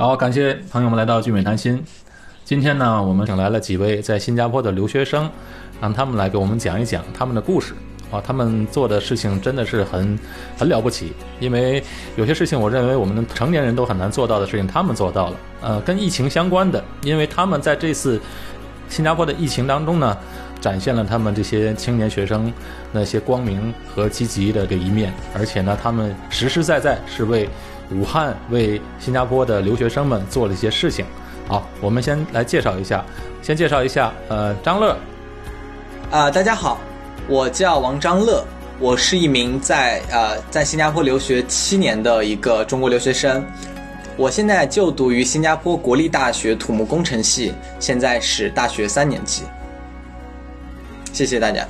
好，感谢朋友们来到聚美谈心。今天呢，我们请来了几位在新加坡的留学生，让他们来给我们讲一讲他们的故事。啊，他们做的事情真的是很很了不起，因为有些事情我认为我们成年人都很难做到的事情，他们做到了。呃，跟疫情相关的，因为他们在这次新加坡的疫情当中呢，展现了他们这些青年学生那些光明和积极的这一面，而且呢，他们实实在在是为武汉、为新加坡的留学生们做了一些事情。好，我们先来介绍一下，先介绍一下，呃，张乐。啊，大家好。我叫王张乐，我是一名在呃在新加坡留学七年的一个中国留学生，我现在就读于新加坡国立大学土木工程系，现在是大学三年级。谢谢大家。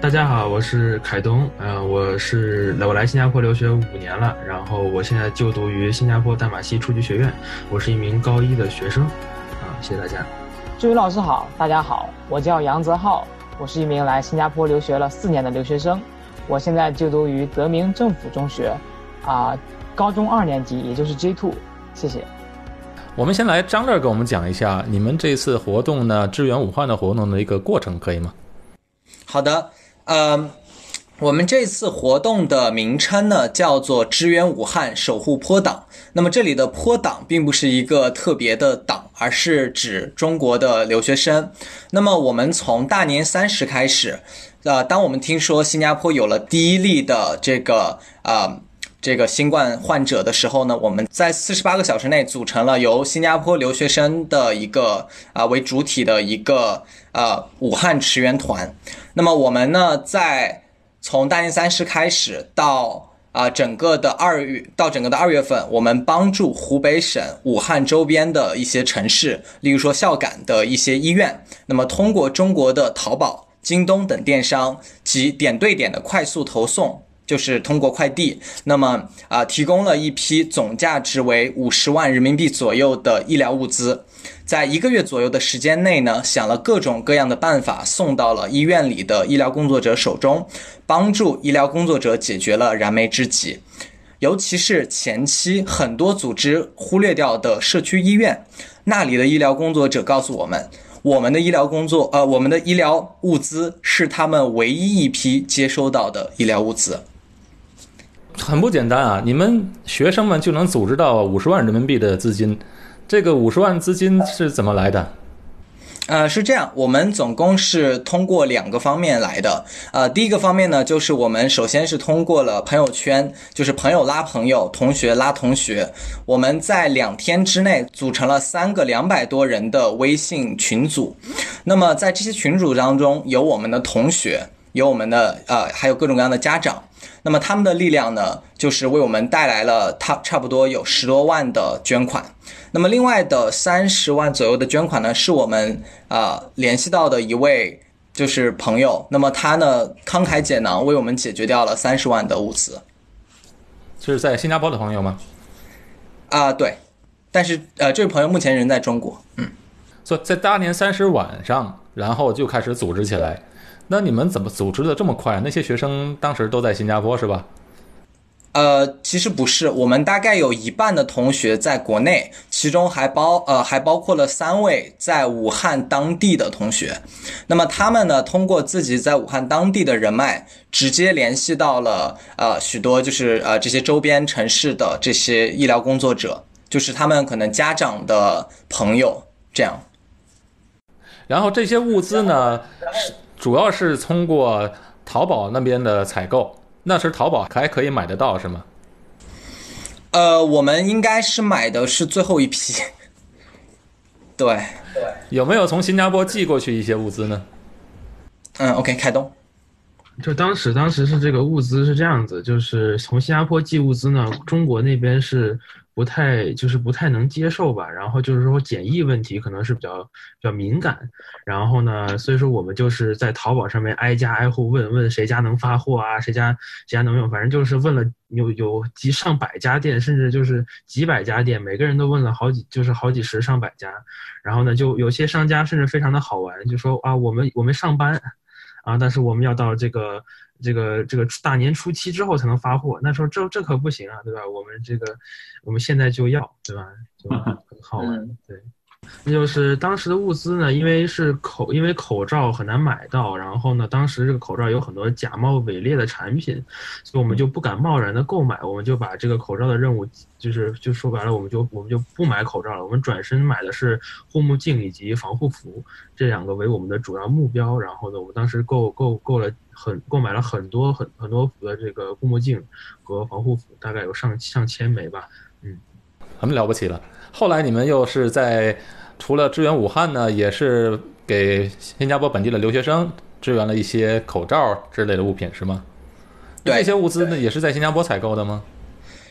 大家好，我是凯东，呃，我是我来新加坡留学五年了，然后我现在就读于新加坡淡马锡初级学院，我是一名高一的学生，啊，谢谢大家。志伟老师好，大家好，我叫杨泽浩。我是一名来新加坡留学了四年的留学生，我现在就读于德明政府中学，啊，高中二年级，也就是 J two。谢谢。我们先来张乐给我们讲一下你们这次活动呢，支援武汉的活动的一个过程，可以吗？好的，呃，我们这次活动的名称呢叫做支援武汉，守护坡党。那么这里的坡党并不是一个特别的党。而是指中国的留学生。那么我们从大年三十开始，呃，当我们听说新加坡有了第一例的这个呃这个新冠患者的时候呢，我们在四十八个小时内组成了由新加坡留学生的一个啊为主体的一个呃武汉驰援团。那么我们呢，在从大年三十开始到。啊，整个的二月到整个的二月份，我们帮助湖北省武汉周边的一些城市，例如说孝感的一些医院，那么通过中国的淘宝、京东等电商及点对点的快速投送，就是通过快递，那么啊，提供了一批总价值为五十万人民币左右的医疗物资。在一个月左右的时间内呢，想了各种各样的办法，送到了医院里的医疗工作者手中，帮助医疗工作者解决了燃眉之急。尤其是前期很多组织忽略掉的社区医院，那里的医疗工作者告诉我们，我们的医疗工作，呃，我们的医疗物资是他们唯一一批接收到的医疗物资。很不简单啊！你们学生们就能组织到五十万人民币的资金。这个五十万资金是怎么来的？呃，是这样，我们总共是通过两个方面来的。呃，第一个方面呢，就是我们首先是通过了朋友圈，就是朋友拉朋友，同学拉同学，我们在两天之内组成了三个两百多人的微信群组。那么在这些群组当中，有我们的同学，有我们的呃，还有各种各样的家长。那么他们的力量呢，就是为我们带来了他差不多有十多万的捐款。那么，另外的三十万左右的捐款呢，是我们啊联系到的一位就是朋友。那么他呢慷慨解囊，为我们解决掉了三十万的物资。是在新加坡的朋友吗？啊，对。但是呃，这位朋友目前人在中国。嗯。所以在大年三十晚上，然后就开始组织起来。那你们怎么组织的这么快？那些学生当时都在新加坡是吧？呃，其实不是，我们大概有一半的同学在国内，其中还包呃还包括了三位在武汉当地的同学。那么他们呢，通过自己在武汉当地的人脉，直接联系到了呃许多就是呃这些周边城市的这些医疗工作者，就是他们可能家长的朋友这样。然后这些物资呢，是主要是通过淘宝那边的采购。那时淘宝还可以买得到是吗？呃，我们应该是买的是最后一批。对 对，有没有从新加坡寄过去一些物资呢？嗯，OK，开动。就当时，当时是这个物资是这样子，就是从新加坡寄物资呢，中国那边是。不太就是不太能接受吧，然后就是说检疫问题可能是比较比较敏感，然后呢，所以说我们就是在淘宝上面挨家挨户问问谁家能发货啊，谁家谁家能用，反正就是问了有有几上百家店，甚至就是几百家店，每个人都问了好几就是好几十上百家，然后呢，就有些商家甚至非常的好玩，就说啊我们我们上班。啊，但是我们要到这个这个这个大年初七之后才能发货。那时候这这可不行啊，对吧？我们这个我们现在就要，对吧？就 很好玩，对。那就是当时的物资呢，因为是口，因为口罩很难买到，然后呢，当时这个口罩有很多假冒伪劣的产品，所以我们就不敢贸然的购买，我们就把这个口罩的任务，就是就说白了，我们就我们就不买口罩了，我们转身买的是护目镜以及防护服这两个为我们的主要目标。然后呢，我们当时购购购了很购买了很多很很多幅的这个护目镜和防护服，大概有上上千枚吧，很了不起了。后来你们又是在除了支援武汉呢，也是给新加坡本地的留学生支援了一些口罩之类的物品，是吗？对，这些物资呢也是在新加坡采购的吗？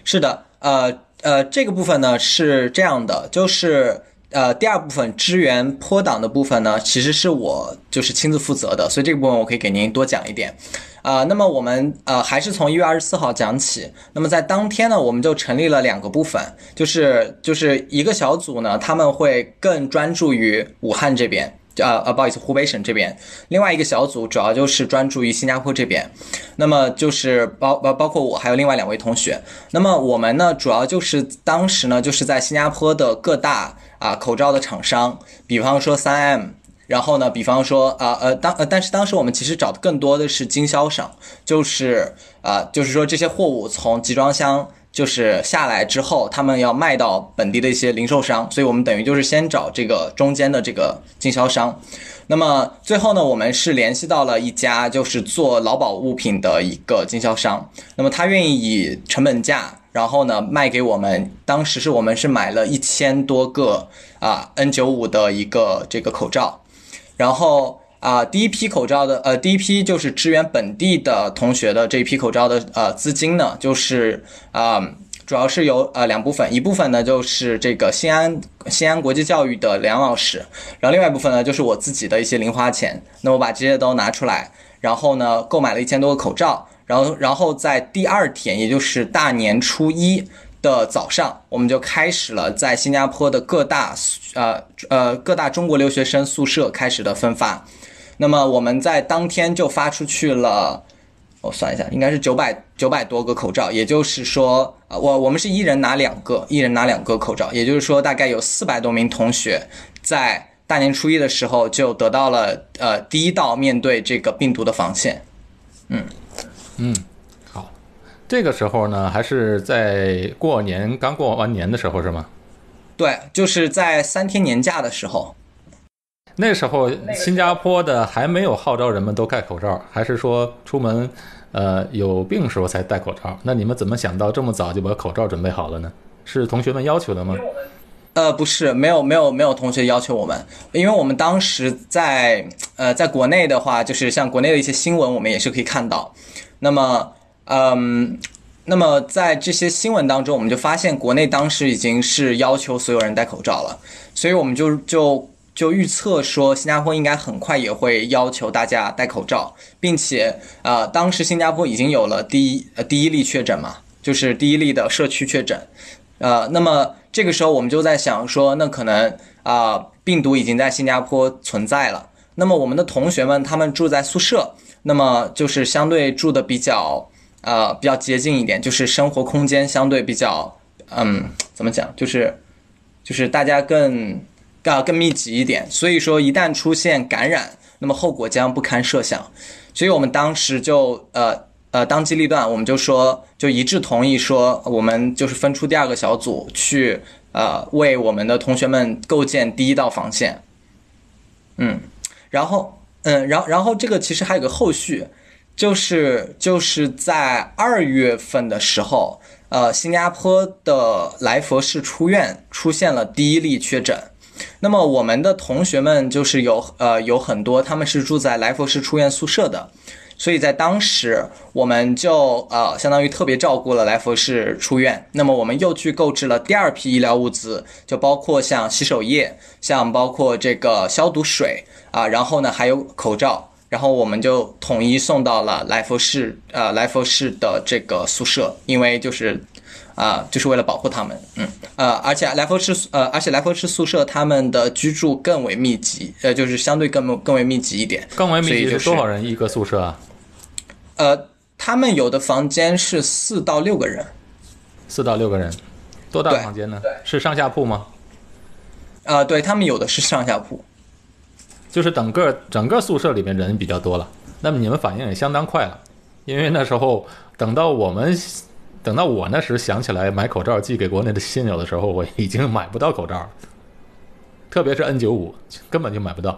是的，呃呃，这个部分呢是这样的，就是呃第二部分支援坡党的部分呢，其实是我就是亲自负责的，所以这个部分我可以给您多讲一点。啊，那么我们呃还是从一月二十四号讲起。那么在当天呢，我们就成立了两个部分，就是就是一个小组呢，他们会更专注于武汉这边，呃呃，不好意思，湖北省这边。另外一个小组主要就是专注于新加坡这边。那么就是包包包括我还有另外两位同学。那么我们呢，主要就是当时呢，就是在新加坡的各大啊口罩的厂商，比方说三 M。然后呢，比方说啊呃当呃，但是当时我们其实找的更多的是经销商，就是啊，就是说这些货物从集装箱就是下来之后，他们要卖到本地的一些零售商，所以我们等于就是先找这个中间的这个经销商。那么最后呢，我们是联系到了一家就是做劳保物品的一个经销商，那么他愿意以成本价，然后呢卖给我们。当时是我们是买了一千多个啊 N 九五的一个这个口罩。然后啊，第一批口罩的呃，第一批就是支援本地的同学的这一批口罩的呃资金呢，就是啊，主要是有呃两部分，一部分呢就是这个新安新安国际教育的梁老师，然后另外一部分呢就是我自己的一些零花钱，那我把这些都拿出来，然后呢购买了一千多个口罩，然后然后在第二天，也就是大年初一。的早上，我们就开始了在新加坡的各大呃呃各大中国留学生宿舍开始的分发。那么我们在当天就发出去了，我算一下，应该是九百九百多个口罩。也就是说，我我们是一人拿两个，一人拿两个口罩。也就是说，大概有四百多名同学在大年初一的时候就得到了呃第一道面对这个病毒的防线。嗯嗯。好这个时候呢，还是在过年刚过完年的时候，是吗？对，就是在三天年假的时候。那时候新加坡的还没有号召人们都戴口罩，还是说出门呃有病时候才戴口罩？那你们怎么想到这么早就把口罩准备好了呢？是同学们要求的吗？呃，不是，没有没有没有同学要求我们，因为我们当时在呃在国内的话，就是像国内的一些新闻，我们也是可以看到。那么。嗯，那么在这些新闻当中，我们就发现国内当时已经是要求所有人戴口罩了，所以我们就就就预测说，新加坡应该很快也会要求大家戴口罩，并且呃，当时新加坡已经有了第一呃第一例确诊嘛，就是第一例的社区确诊，呃，那么这个时候我们就在想说，那可能啊病毒已经在新加坡存在了，那么我们的同学们他们住在宿舍，那么就是相对住的比较。呃，比较接近一点，就是生活空间相对比较，嗯，怎么讲，就是，就是大家更，啊，更密集一点。所以说，一旦出现感染，那么后果将不堪设想。所以我们当时就，呃，呃，当机立断，我们就说，就一致同意说，我们就是分出第二个小组去，呃，为我们的同学们构建第一道防线。嗯，然后，嗯，然后，然后这个其实还有个后续。就是就是在二月份的时候，呃，新加坡的来佛士出院出现了第一例确诊。那么我们的同学们就是有呃有很多他们是住在来佛士出院宿舍的，所以在当时我们就呃相当于特别照顾了来福士出院。那么我们又去购置了第二批医疗物资，就包括像洗手液，像包括这个消毒水啊，然后呢还有口罩。然后我们就统一送到了来佛士，呃，来佛士的这个宿舍，因为就是，啊、就是为了保护他们，嗯，呃，而且来佛士呃，而且来佛士宿舍他们的居住更为密集，呃，就是相对更更为密集一点，更为密集就是多少人一个宿舍啊？呃，他们有的房间是四到六个人，四到六个人，多大对房间呢？是上下铺吗？呃，对他们有的是上下铺，就是整个整个宿舍里面人比较多了，那么你们反应也相当快了，因为那时候等到我们等到我那时想起来买口罩寄给国内的亲友的时候，我已经买不到口罩了，特别是 N 九五根本就买不到。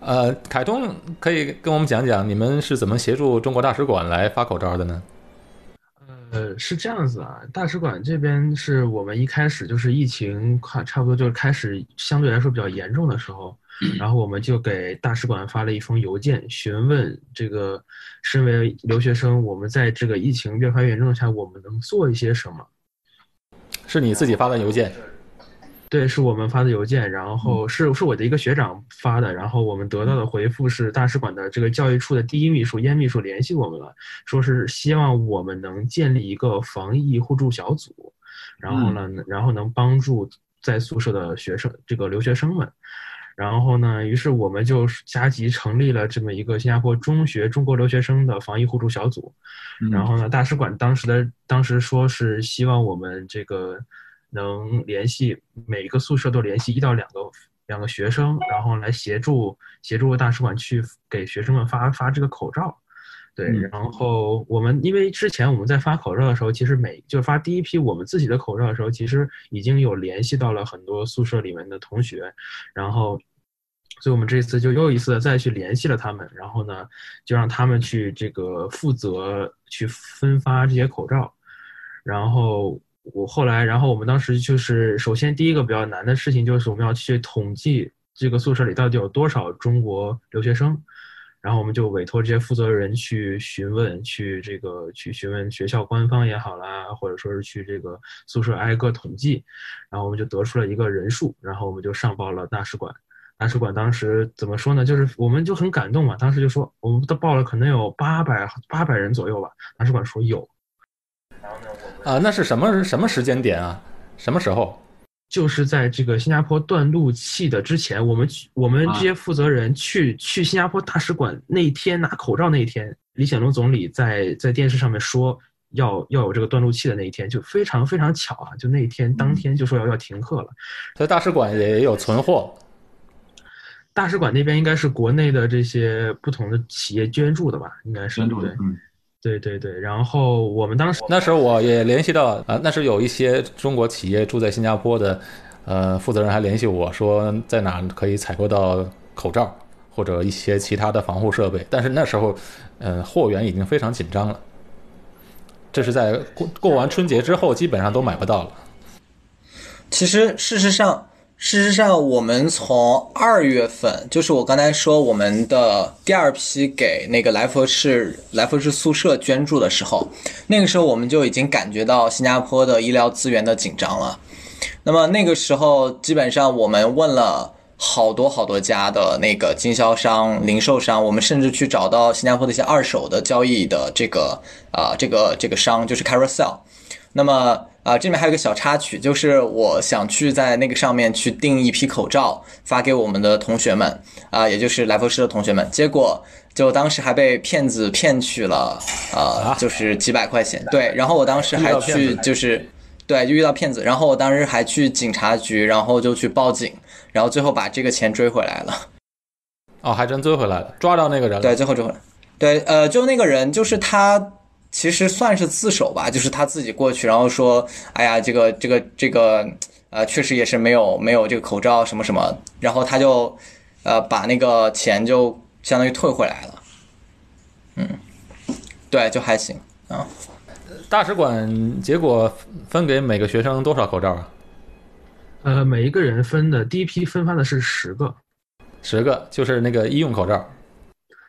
呃，凯通可以跟我们讲讲你们是怎么协助中国大使馆来发口罩的呢？呃，是这样子啊，大使馆这边是我们一开始就是疫情快差不多就是开始相对来说比较严重的时候，然后我们就给大使馆发了一封邮件，询问这个身为留学生，我们在这个疫情越发严重下，我们能做一些什么？是你自己发的邮件？对，是我们发的邮件，然后是是我的一个学长发的，然后我们得到的回复是大使馆的这个教育处的第一秘书燕秘书联系我们了，说是希望我们能建立一个防疫互助小组，然后呢，然后能帮助在宿舍的学生这个留学生们。然后呢，于是我们就加急成立了这么一个新加坡中学中国留学生的防疫互助小组。然后呢，大使馆当时的当时说是希望我们这个能联系每个宿舍都联系一到两个两个学生，然后来协助协助大使馆去给学生们发发这个口罩。对，嗯。然后我们因为之前我们在发口罩的时候，其实每就发第一批我们自己的口罩的时候，其实已经有联系到了很多宿舍里面的同学，然后，所以我们这次就又一次的再去联系了他们，然后呢，就让他们去这个负责去分发这些口罩，然后我后来，然后我们当时就是首先第一个比较难的事情就是我们要去统计这个宿舍里到底有多少中国留学生。然后我们就委托这些负责人去询问，去这个去询问学校官方也好啦，或者说是去这个宿舍挨个统计，然后我们就得出了一个人数，然后我们就上报了大使馆。大使馆当时怎么说呢？就是我们就很感动嘛，当时就说我们都报了可能有八百八百人左右吧。大使馆说有，啊、那是什么什么时间点啊？什么时候？就是在这个新加坡断路器的之前，我们去我们这些负责人去、去新加坡大使馆那一天拿口罩那一天，李显龙总理在在电视上面说要要有这个断路器的那一天，就非常非常巧啊！就那一天当天就说要要停课了。所以大使馆也有存货。大使馆那边应该是国内的这些不同的企业捐助的吧？应该是对，捐助的嗯，对对对。然后我们当时那时候我也联系到啊、那时有一些中国企业住在新加坡的，呃，负责人还联系我说在哪可以采购到口罩或者一些其他的防护设备，但是那时候，呃，货源已经非常紧张了。这是在过过完春节之后，基本上都买不到了。其实事实上，事实上，我们从二月份，就是我刚才说我们的第二批给那个来佛士来佛士宿舍捐助的时候，那个时候我们就已经感觉到新加坡的医疗资源的紧张了。那么那个时候，基本上我们问了好多好多家的那个经销商、零售商，我们甚至去找到新加坡的一些二手的交易的这个啊、这个这个商，就是 Carousel。那么啊、这里面还有一个小插曲，就是我想去在那个上面去订一批口罩，发给我们的同学们啊、也就是来佛士的同学们。结果就当时还被骗子骗去了，呃，就是几百块钱。对，然后我当时还去就是。对，就遇到骗子，然后我当时还去警察局，然后就去报警，然后最后把这个钱追回来了。哦，还真追回来了，抓到那个人了。对，最后追回来。对，呃，就那个人，就是他，其实算是自首吧，就是他自己过去，然后说，哎呀，这个这个这个，呃，确实也是没有没有这个口罩什么什么，然后他就，呃，把那个钱就相当于退回来了。嗯，对，就还行啊。大使馆结果分给每个学生多少口罩啊？呃每一个人分的第一批分发的是十个，十个，就是那个医用口罩。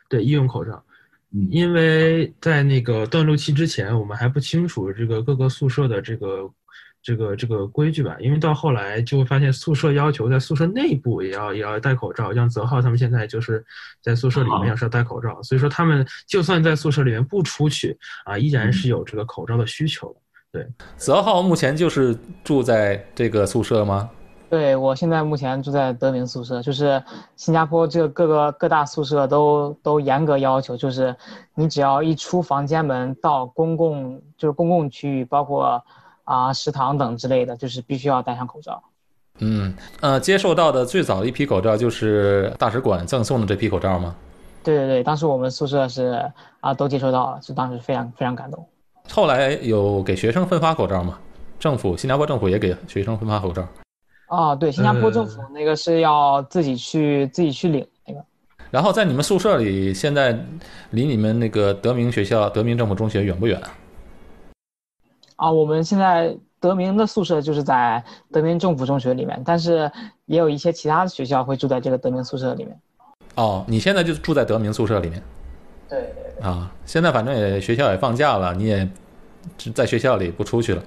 对医用口罩。嗯因为在那个断路期之前，我们还不清楚这个各个宿舍的这个这个这个规矩吧。因为到后来就会发现宿舍要求在宿舍内部也要也要戴口罩，像泽浩他们现在就是在宿舍里面也是要戴口罩，所以说他们就算在宿舍里面不出去啊，依然是有这个口罩的需求对。泽浩目前就是住在这个宿舍吗？对我现在目前住在德明宿舍，就是新加坡这个各个各大宿舍都都严格要求，就是你只要一出房间门到公共就是公共区域，包括啊食堂等之类的，就是必须要戴上口罩。嗯，呃，接受到的最早的一批口罩就是大使馆赠送的这批口罩吗？对对对，当时我们宿舍是啊都接收到了，就当时非常非常感动。后来有给学生分发口罩吗？政府，新加坡政府也给学生分发口罩。哦，对，新加坡政府那个是要自己去自己去领那个。然后在你们宿舍里，现在离你们那个德明学校、德明政府中学远不远？啊，我们现在德明的宿舍就是在德明政府中学里面，但是也有一些其他的学校会住在这个德明宿舍里面。哦，你现在就住在德明宿舍里面对对对，啊？现在反正也学校也放假了，你也只在学校里不出去了。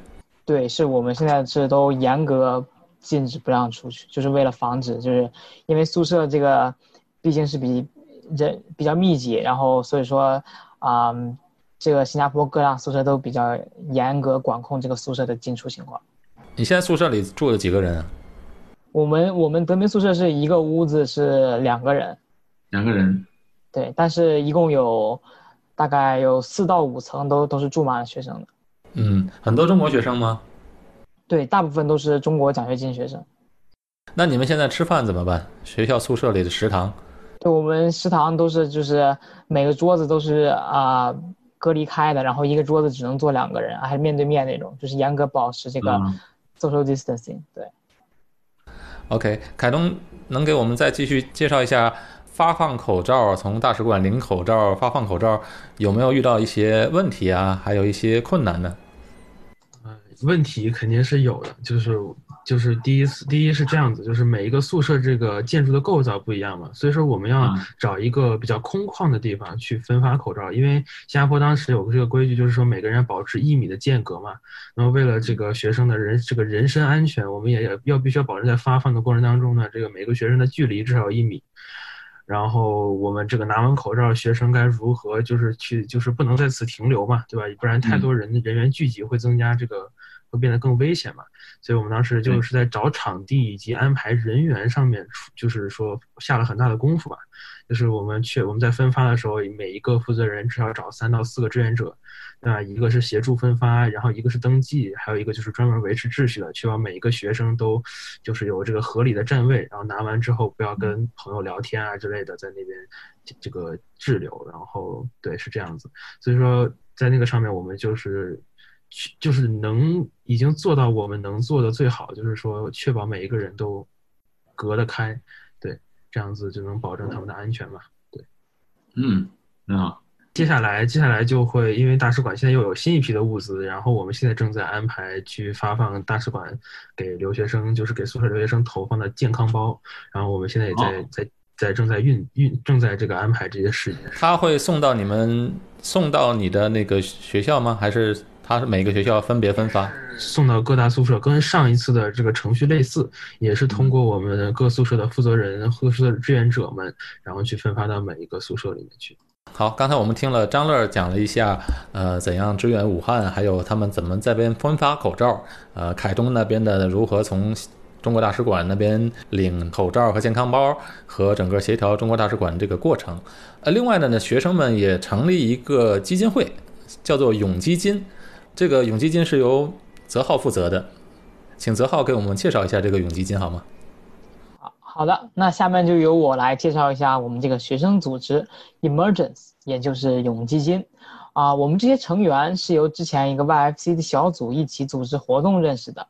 对，是我们现在是都严格禁止不让出去，就是为了防止，就是因为宿舍这个毕竟是比人比较密集，然后所以说啊、这个新加坡各大宿舍都比较严格管控这个宿舍的进出情况。你现在宿舍里住了几个人啊？我们我们德明宿舍是一个屋子是两个人，两个人，对，但是一共有大概有四到五层都都是住满了学生的，嗯，很多中国学生吗？对，大部分都是中国奖学金学生。那你们现在吃饭怎么办？学校宿舍里的食堂？对，我们食堂都是就是每个桌子都是啊、隔离开的，然后一个桌子只能坐两个人，还是面对面那种，就是严格保持这个嗯 social distancing。对，OK，凯东能给我们再继续介绍一下发放口罩，从大使馆领口罩、发放口罩有没有遇到一些问题啊？还有一些困难呢？问题肯定是有的，就是就是第一次，第一是这样子，就是每一个宿舍这个建筑的构造不一样嘛，所以说我们要嗯找一个比较空旷的地方去分发口罩，因为新加坡当时有个这个规矩，就是说每个人保持一米的间隔嘛。那么为了这个学生的人这个人身安全，我们也要要必须要保证在发放的过程当中呢，这个每个学生的距离至少有一米。然后我们这个拿完口罩，学生该如何就是去就是不能在此停留嘛，对吧？不然太多人人员聚集会增加这个会变得更危险嘛。所以我们当时就是在找场地以及安排人员上面，就是说下了很大的功夫吧。就是我们去我们在分发的时候，每一个负责人至少找三到四个志愿者，那？一个是协助分发，然后一个是登记，还有一个就是专门维持秩序的，确保每一个学生都就是有这个合理的站位，然后拿完之后不要跟朋友聊天啊之类的，在那边这这个滞留。然后对，是这样子。所以说在那个上面，我们就是去就是能已经做到我们能做的最好，就是说确保每一个人都隔得开，对，这样子就能保证他们的安全嘛。对嗯，很好。接下来，接下来就会因为大使馆现在又有新一批的物资，然后我们现在正在安排去发放大使馆给留学生，就是给宿舍留学生投放的健康包，然后我们现在也在、哦在在正在运运正在这个安排这些事情。他会送到你们送到你的那个学校吗？还是他是每个学校分别分发？送到各大宿舍，跟上一次的这个程序类似，也是通过我们各宿舍的负责人、宿舍的志愿者们，然后去分发到每一个宿舍里面去。好，刚才我们听了张乐讲了一下，呃，怎样支援武汉，还有他们怎么在边分发口罩，呃，凯东那边的如何从中国大使馆那边领口罩和健康包，和整个协调中国大使馆这个过程。呃，另外的呢，学生们也成立一个基金会，叫做永基金。这个永基金是由泽浩负责的，请泽浩给我们介绍一下这个永基金好吗？好好的，那下面就由我来介绍一下我们这个学生组织 Emergence，也就是永基金。啊，我们这些成员是由之前一个 YFC 的小组一起组织活动认识的。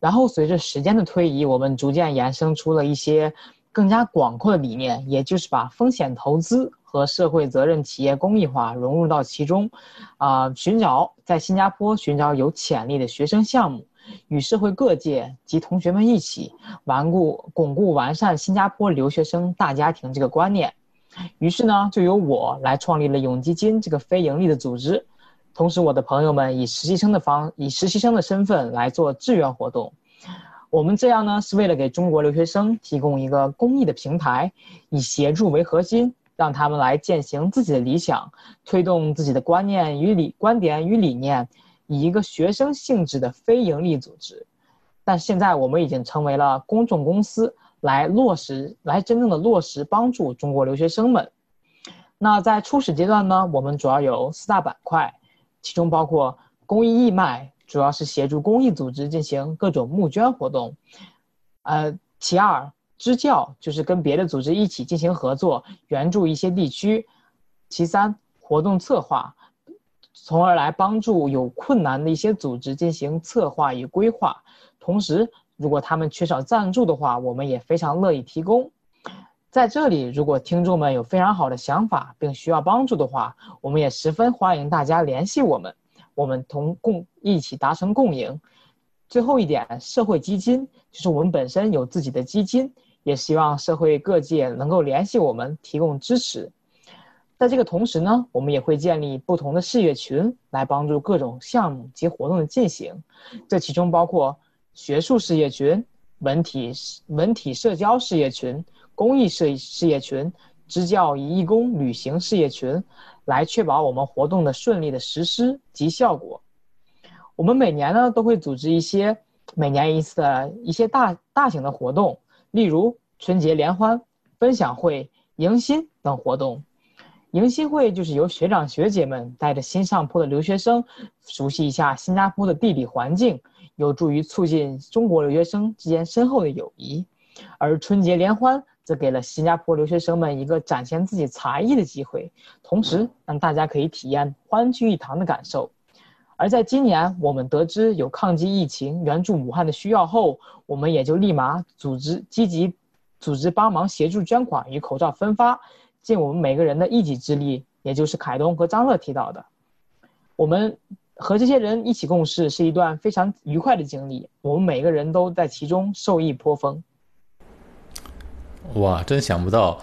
然后随着时间的推移，我们逐渐衍生出了一些更加广阔的理念，也就是把风险投资和社会责任企业公益化融入到其中，啊、寻找在新加坡寻找有潜力的学生项目，与社会各界及同学们一起顽固巩固完善新加坡留学生大家庭这个观念。于是呢，就由我来创立了永基金这个非盈利的组织，同时我的朋友们以实习生的方以实习生的身份来做志愿活动。我们这样呢，是为了给中国留学生提供一个公益的平台，以协助为核心，让他们来践行自己的理想，推动自己的观念与理观点与理念，以一个学生性质的非营利组织，但现在我们已经成为了公众公司，来落实，来真正的落实帮助中国留学生们。那在初始阶段呢，我们主要有四大板块，其中包括公益义卖，主要是协助公益组织进行各种募捐活动，呃，其二。支教就是跟别的组织一起进行合作，援助一些地区；其三，活动策划，从而来帮助有困难的一些组织进行策划与规划。同时，如果他们缺少赞助的话，我们也非常乐意提供。在这里，如果听众们有非常好的想法并需要帮助的话，我们也十分欢迎大家联系我们，我们同共一起达成共赢。最后一点，社会基金就是我们本身有自己的基金。也希望社会各界能够联系我们，提供支持。在这个同时呢，我们也会建立不同的事业群，来帮助各种项目及活动的进行。这其中包括学术事业群、文体文体社交事业群、公益事事业群、支教与义工旅行事业群，来确保我们活动的顺利的实施及效果。我们每年呢都会组织一些每年一次的一些大大型的活动。例如春节联欢、分享会、迎新等活动。迎新会就是由学长学姐们带着新上坡的留学生，熟悉一下新加坡的地理环境，有助于促进中国留学生之间深厚的友谊。而春节联欢则给了新加坡留学生们一个展现自己才艺的机会，同时让大家可以体验欢聚一堂的感受。而在今年，我们得知有抗击疫情、援助武汉的需要后，我们也就立马组织积极组织帮忙协助捐款与口罩分发，尽我们每个人的一己之力。也就是凯东和张乐提到的，我们和这些人一起共事是一段非常愉快的经历，我们每个人都在其中受益颇丰。哇，真想不到，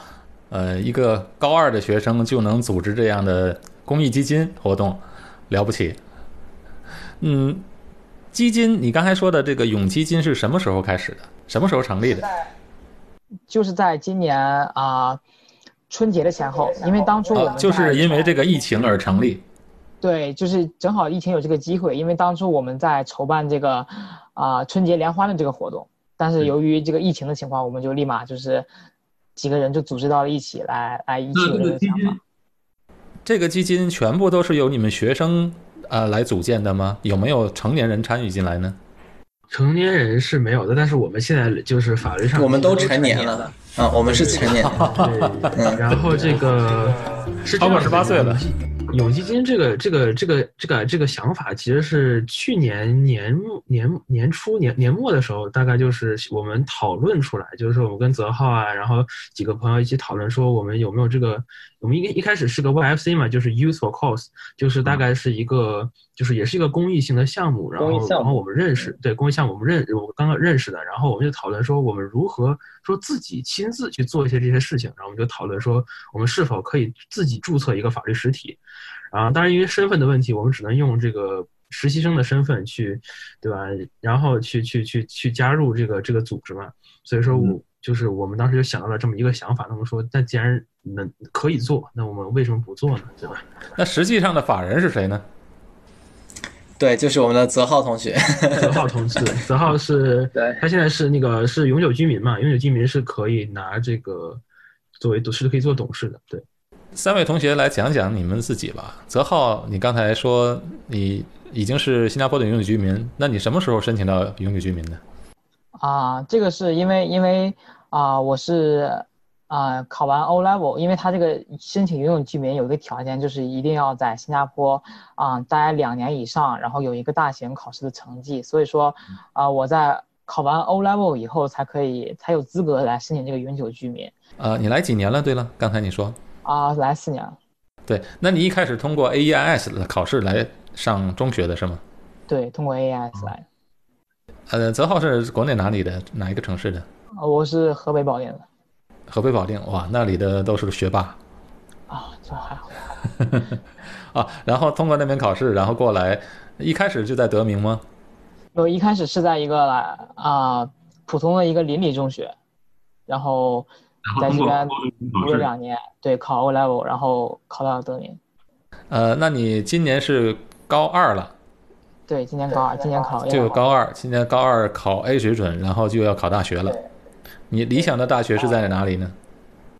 呃，一个高二的学生就能组织这样的公益基金活动，了不起。嗯，基金，你刚才说的这个永基金是什么时候开始的？什么时候成立的？就是在今年啊春节的前后，因为当初我们就是因为这个疫情而成立。对，就是正好疫情有这个机会，因为当初我们在筹办这个啊春节联欢的这个活动，但是由于这个疫情的情况，我们就立马就是几个人就组织到了一起来，来一起有这个想法。这个基金全部都是由你们学生。啊，来组建的吗？有没有成年人参与进来呢？成年人是没有的，但是我们现在就是法律上我们都成年了啊，我们是成年。对，然后这个是超过十八岁了。永基金这个这个这个这个这个想法，其实是去年年年年初年年末的时候，大概就是我们讨论出来，就是我们跟泽浩啊，然后几个朋友一起讨论说，我们有没有这个，我们一一开始是个 YFC 嘛，就是 Use for Cause，就是大概是一个，就是也是一个公益性的项目，然后然后我们认识，对公益项目我们认我刚刚认识的，然后我们就讨论说，我们如何说自己亲自去做一些这些事情，然后我们就讨论说，我们是否可以自己注册一个法律实体。啊，当然，因为身份的问题，我们只能用这个实习生的身份去，对吧？然后去去去去加入这个这个组织嘛。所以说，我就是我们当时就想到了这么一个想法。那么说，那既然能可以做，那我们为什么不做呢？对吧？那实际上的法人是谁呢？对，就是我们的泽浩同学。泽浩同志，泽浩是，对，他现在是那个是永久居民嘛？永久居民是可以拿这个作为董事，可以做董事的，对。三位同学来讲讲你们自己吧。泽浩，你刚才说你已经是新加坡的永久居民，那你什么时候申请到永久居民的？啊，这个是因为因为啊，我是啊考完 O Level，因为他这个申请永久居民有一个条件，就是一定要在新加坡啊待两年以上，然后有一个大型考试的成绩。所以说啊，我在考完 O Level 以后才可以才有资格来申请这个永久居民。呃，你来几年了？对了，刚才你说。啊，来四年了。对，那你一开始通过 A E I S 的考试来上中学的是吗？对，通过 A E I S 来。呃，泽浩是国内哪里的？哪一个城市的？我是河北保定的。河北保定，哇，那里的都是个学霸。啊，这还好。啊，然后通过那边考试，然后过来，一开始就在德明吗？我一开始是在一个啊普通的一个邻里中学，然后。在这边读了两年，对，考 O level，然后考到了德明。呃，那你今年是高二了，对，今年高二，今年考这个高二，今年高二考 A 水准，然后就要考大学了。你理想的大学是在哪里呢？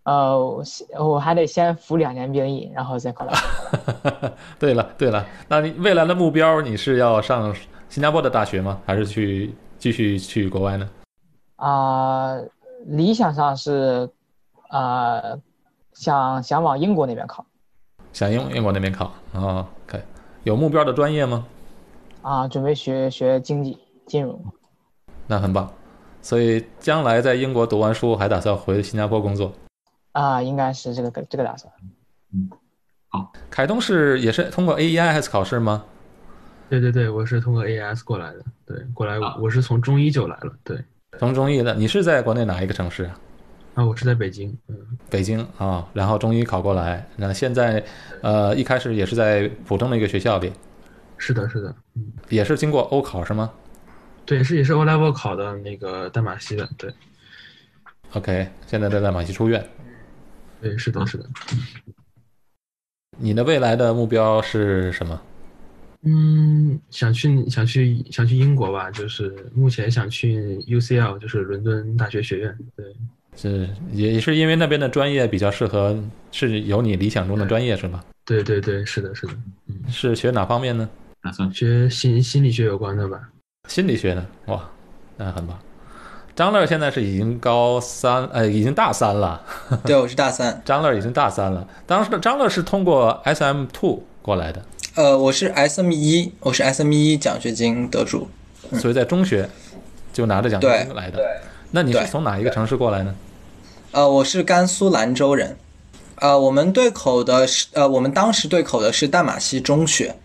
呃，我我还得先服两年兵役，然后再考大学。对了对了，那你未来的目标你是要上新加坡的大学吗？还是去继续去国外呢？啊、理想上是，呃，想想往英国那边考想英英国那边考啊？OK，有目标的专业吗？啊、准备学学经济金融。那很棒。所以将来在英国读完书，还打算回新加坡工作。啊、应该是这个这个打算。嗯，好凯东是也是通过 AEIS 考试吗？对对对，我是通过 AES 过来的，对，过来啊我是从中医就来了，对，从中医的，你是在国内哪一个城市啊？啊，我是在北京，嗯，北京啊，然后中医考过来，那现在，呃，一开始也是在普通的一个学校里，是的，是的，嗯，也是经过欧考是吗对，是也是 O level 考的那个淡马锡的，对，？OK，现在在在马西出院。对，是的，是的，你的未来的目标是什么？嗯，想去想去想去英国吧，就是目前想去 UCL，就是伦敦大学学院，对，是也是因为那边的专业比较适合，是有你理想中的专业是吧？对对对，是的，是的，嗯，是学哪方面呢？打算学心心理学有关的吧，心理学呢，哇，那很棒。张乐现在是已经高三，呃，已经大三了。对，我是大三。张乐已经大三了。当时张乐是通过 SM Two 过来的，呃，我是 SME 一，我是 SME 一奖学金得主。所以在中学就拿着奖学金来的。那你是从哪一个城市过来呢？呃，我是甘肃兰州人。呃，我们对口的是呃，我们当时对口的是淡马锡中学，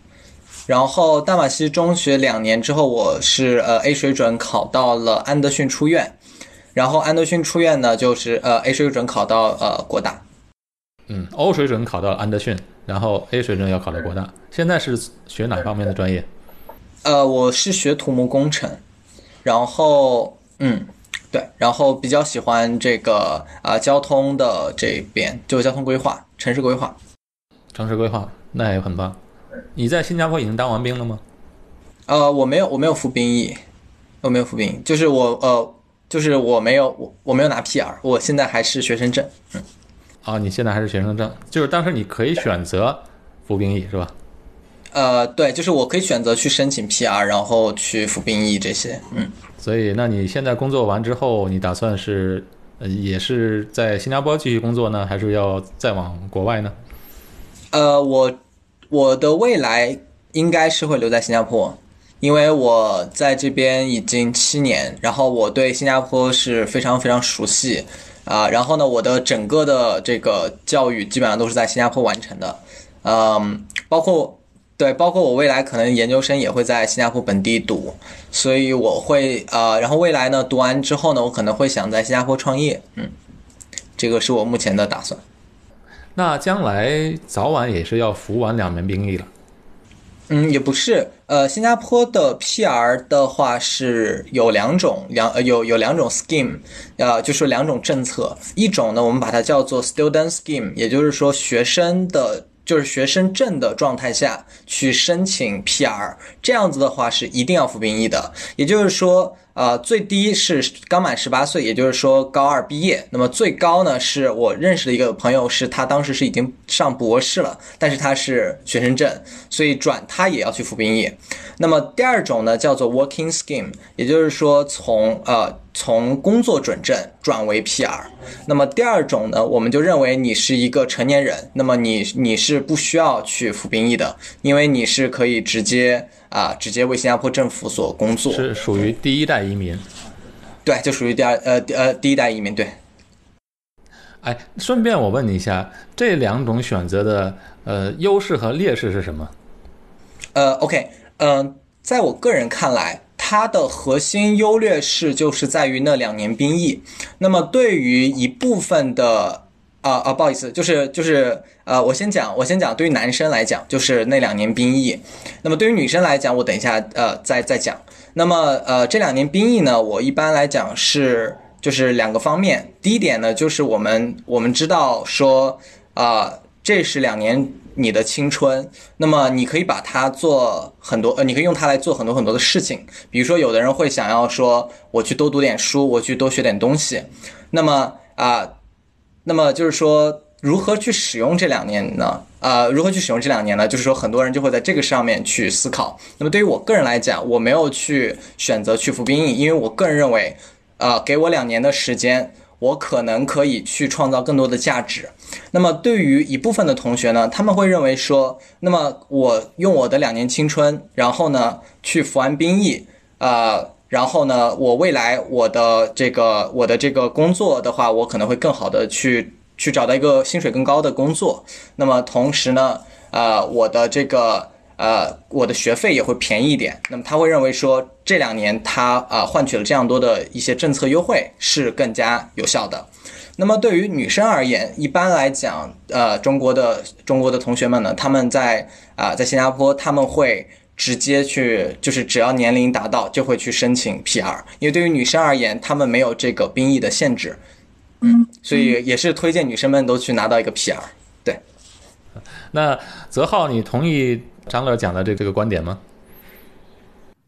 然后淡马锡中学两年之后，我是呃 A 水准考到了安德逊书院，然后安德逊书院呢就是呃 A 水准考到呃国大。嗯，O 水准考到安德逊，然后 A 水准要考到国大。现在是学哪方面的专业？呃，我是学土木工程，然后嗯，对，然后比较喜欢这个啊、交通的这边，就是交通规划、城市规划。城市规划，那也很棒。你在新加坡已经当完兵了吗？呃，我没有，我没有服兵役，我没有服兵役，就是我呃，就是我没有我我没有拿 PR，我现在还是学生证。啊，你现在还是学生证，就是当时你可以选择服兵役是吧？呃，对，就是我可以选择去申请 PR，然后去服兵役这些。嗯，所以，那你现在工作完之后，你打算是呃也是在新加坡继续工作呢，还是要再往国外呢？呃，我我的未来应该是会留在新加坡，因为我在这边已经七年，然后我对新加坡是非常非常熟悉啊、然后呢，我的整个的这个教育基本上都是在新加坡完成的，嗯，包括对，包括我未来可能研究生也会在新加坡本地读，所以我会呃，然后未来呢读完之后呢，我可能会想在新加坡创业，嗯，这个是我目前的打算。那将来早晚也是要服完两年兵役了。嗯，也不是，呃，新加坡的 PR 的话是有两种两呃有有两种 scheme，呃，就是两种政策，一种呢我们把它叫做 student scheme，也就是说学生的。就是学生证的状态下去申请 PR，这样子的话是一定要服兵役的。也就是说，呃，最低是刚满十八岁，也就是说高二毕业。那么最高呢，是我认识的一个朋友，是他当时是已经上博士了，但是他是学生证，所以转他也要去服兵役。那么第二种呢，叫做 working scheme，也就是说从呃从工作准证转为 PR。那么第二种呢，我们就认为你是一个成年人，那么你你是不需要去服兵役的，因为你是可以直接啊、直接为新加坡政府所工作。是属于第一代移民。对，就属于第二呃呃第一代移民。对，哎，顺便我问你一下，这两种选择的呃优势和劣势是什么？呃，OK，嗯、在我个人看来，它的核心优劣势就是在于那两年兵役。那么对于一部分的啊啊，不好意思，就是就是呃，我先讲，我先讲，对于男生来讲，就是那两年兵役。那么对于女生来讲，我等一下呃再再讲。那么呃，这两年兵役呢，我一般来讲是就是两个方面。第一点呢，就是我们我们知道说啊、这是两年你的青春，那么你可以把它做很多，呃，你可以用它来做很多很多的事情。比如说，有的人会想要说，我去多读点书，我去多学点东西。那么啊，那么就是说，如何去使用这两年呢？啊，如何去使用这两年呢？就是说，很多人就会在这个上面去思考。那么对于我个人来讲，我没有去选择去服兵役，因为我个人认为，啊，给我两年的时间。我可能可以去创造更多的价值。那么对于一部分的同学呢，他们会认为说，那么我用我的两年青春，然后呢去服完兵役，呃，然后呢，我未来我的这个我的这个工作的话，我可能会更好的去去找到一个薪水更高的工作。那么同时呢，呃，我的这个。呃，我的学费也会便宜一点。那么他会认为说，这两年他啊换取了这样多的一些政策优惠是更加有效的。那么对于女生而言，一般来讲，呃，中国的中国的同学们呢，他们在啊在新加坡他们会直接去，就是只要年龄达到就会去申请 PR，因为对于女生而言，她们没有这个兵役的限制。嗯，所以也是推荐女生们都去拿到一个 PR。对。那泽浩，你同意？张乐讲的这这个观点吗？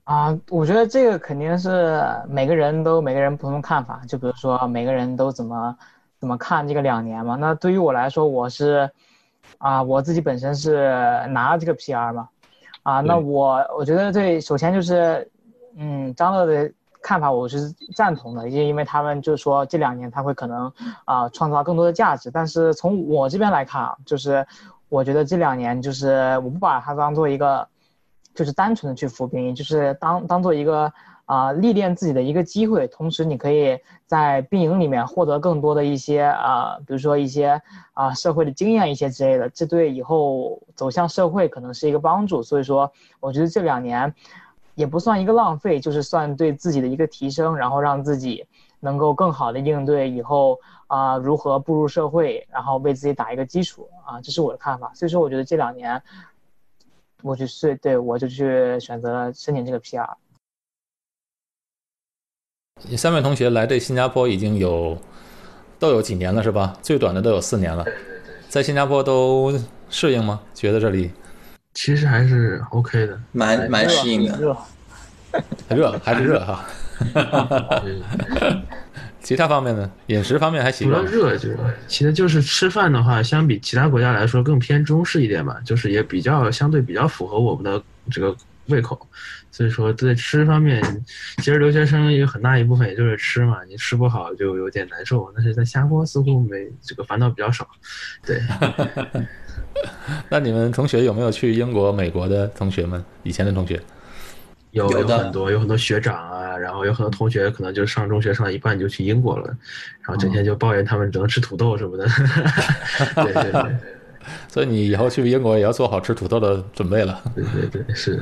啊，我觉得这个肯定是每个人都每个人不同的看法。就比如说每个人都怎么怎么看这个两年嘛。那对于我来说，我是啊，我自己本身是拿了这个 PR 嘛。啊，那我我觉得这首先就是嗯，张乐的看法我是赞同的，因因为他们就是说这两年他会可能啊创造更多的价值。但是从我这边来看啊，就是。我觉得这两年就是我不把它当做一个，就是单纯的去服兵役，就是当当做一个啊历练自己的一个机会。同时，你可以在兵营里面获得更多的一些啊，比如说一些啊社会的经验一些之类的，这对以后走向社会可能是一个帮助。所以说，我觉得这两年也不算一个浪费，就是算对自己的一个提升，然后让自己能够更好的应对以后。啊，如何步入社会，然后为自己打一个基础啊，这是我的看法。所以说，我觉得这两年，我就是对我就去选择了申请这个 PR。三位同学来这新加坡已经有都有几年了，是吧？最短的都有四年了。在新加坡都适应吗？觉得这里其实还是 OK 的，蛮蛮适应的。热，热还是热哈。其他方面呢？饮食方面还行。除了热，就其实就是吃饭的话，相比其他国家来说更偏中式一点吧，就是也比较相对比较符合我们的这个胃口。所以说在吃方面，其实留学生有很大一部分也就是吃嘛，你吃不好就有点难受。但是在新加坡似乎没这个烦恼比较少。对。那你们同学有没有去英国、美国的同学们？以前的同学？有有很多有很多学长啊，然后有很多同学可能就上中学上一半就去英国了，然后整天就抱怨他们只能吃土豆什么的。对 对对，所以你以后去英国也要做好吃土豆的准备了。对对对，是。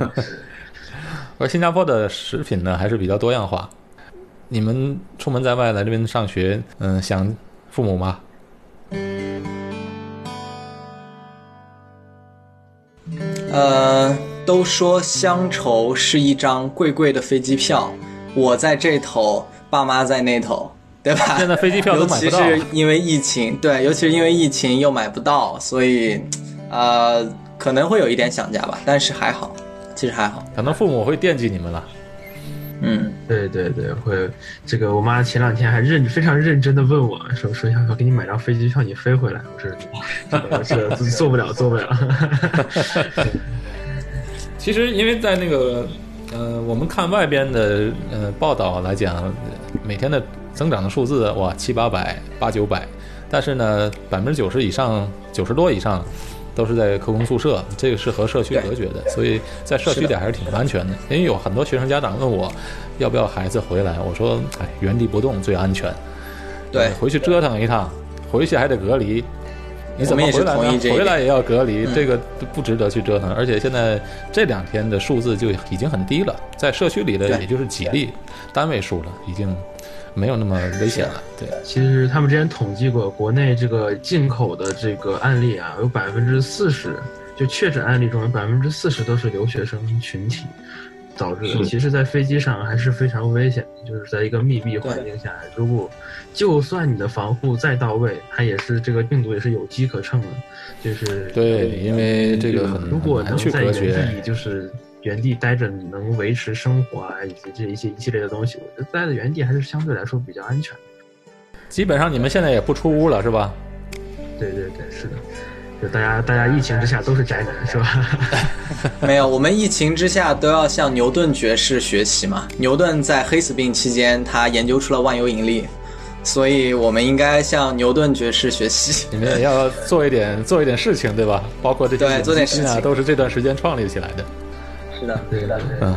而新加坡的食品呢还是比较多样化。你们出门在外来这边上学，嗯，想父母吗？呃。都说乡愁是一张贵贵的飞机票，我在这头，爸妈在那头，对吧？现在飞机票都买不到尤其是因为疫情，对，尤其是因为疫情又买不到，所以，呃，可能会有一点想家吧，但是还好，其实还好。可能父母会惦记你们了。嗯，对对对，会。这个我妈前两天还认非常认真的问我说说要要给你买张飞机票，你飞回来。我说，我这做不了，做不了。其实，因为在那个，呃，我们看外边的呃报道来讲，每天的增长的数字哇七八百八九百，但是呢，百分之九十以上九十多以上都是在科工宿舍，这个是和社区隔绝的，所以在社区里还是挺安全的。因为有很多学生家长问我要不要孩子回来，我说哎，原地不动最安全。对，回去折腾一趟，回去还得隔离。你怎么回来呢？回来也要隔离，这个不值得去折腾。而且现在这两天的数字就已经很低了，在社区里的也就是几例，单位数了，已经没有那么危险了。对，其实他们之前统计过，国内这个进口的这个案例啊，有百分之四十，就确诊案例中有百分之四十都是留学生群体导致的。其实，在飞机上还是非常危险的，就是在一个密闭环境下，如果就算你的防护再到位，它也是这个病毒也是有机可乘的，就是对，因为这个如果能在原地就是原地待着你，能维持生活啊，以及这一些一系列的东西，我觉得待在原地还是相对来说比较安全。基本上你们现在也不出屋了，是吧？对对对，是的。就大家，大家疫情之下都是宅男，是吧？没有，我们疫情之下都要向牛顿爵士学习嘛。牛顿在黑死病期间，他研究出了万有引力，所以我们应该向牛顿爵士学习。你们也要做一点，做一点事情，对吧？包括这些对，做点事情都是这段时间创立起来的。是的，对的，嗯。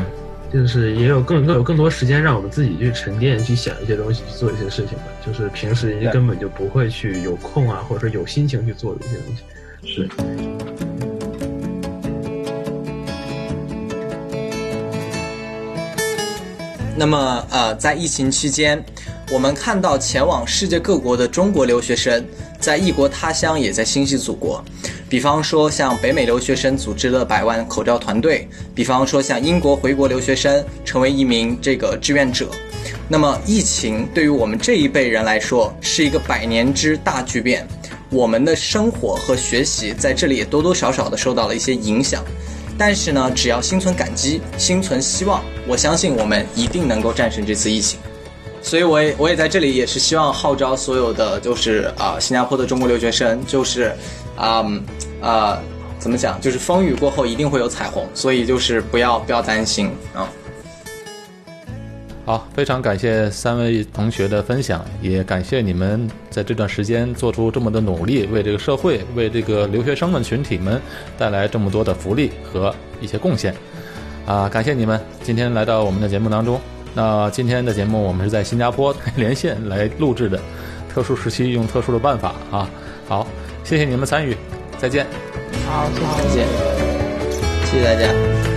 就是也有更更有更多时间让我们自己去沉淀，去想一些东西，去做一些事情吧。就是平时人家根本就不会去有空啊，或者说有心情去做的一些东西。是。那么，呃，在疫情期间，我们看到前往世界各国的中国留学生，在异国他乡也在心系祖国。比方说，像北美留学生组织了百万口罩团队；比方说，像英国回国留学生成为一名这个志愿者。那么，疫情对于我们这一辈人来说是一个百年之大巨变。我们的生活和学习在这里也多多少少的受到了一些影响，但是呢，只要心存感激，心存希望，我相信我们一定能够战胜这次疫情。所以，我也我也在这里也是希望号召所有的就是啊，新加坡的中国留学生，就是啊啊，怎么讲，就是风雨过后一定会有彩虹，所以就是不要不要担心啊。好，非常感谢三位同学的分享，也感谢你们在这段时间做出这么多努力，为这个社会、为这个留学生们群体们带来这么多的福利和一些贡献。啊，感谢你们今天来到我们的节目当中。那今天的节目我们是在新加坡 连线来录制的，特殊时期用特殊的办法啊。好，谢谢你们参与，再见。好，再见，谢谢大家。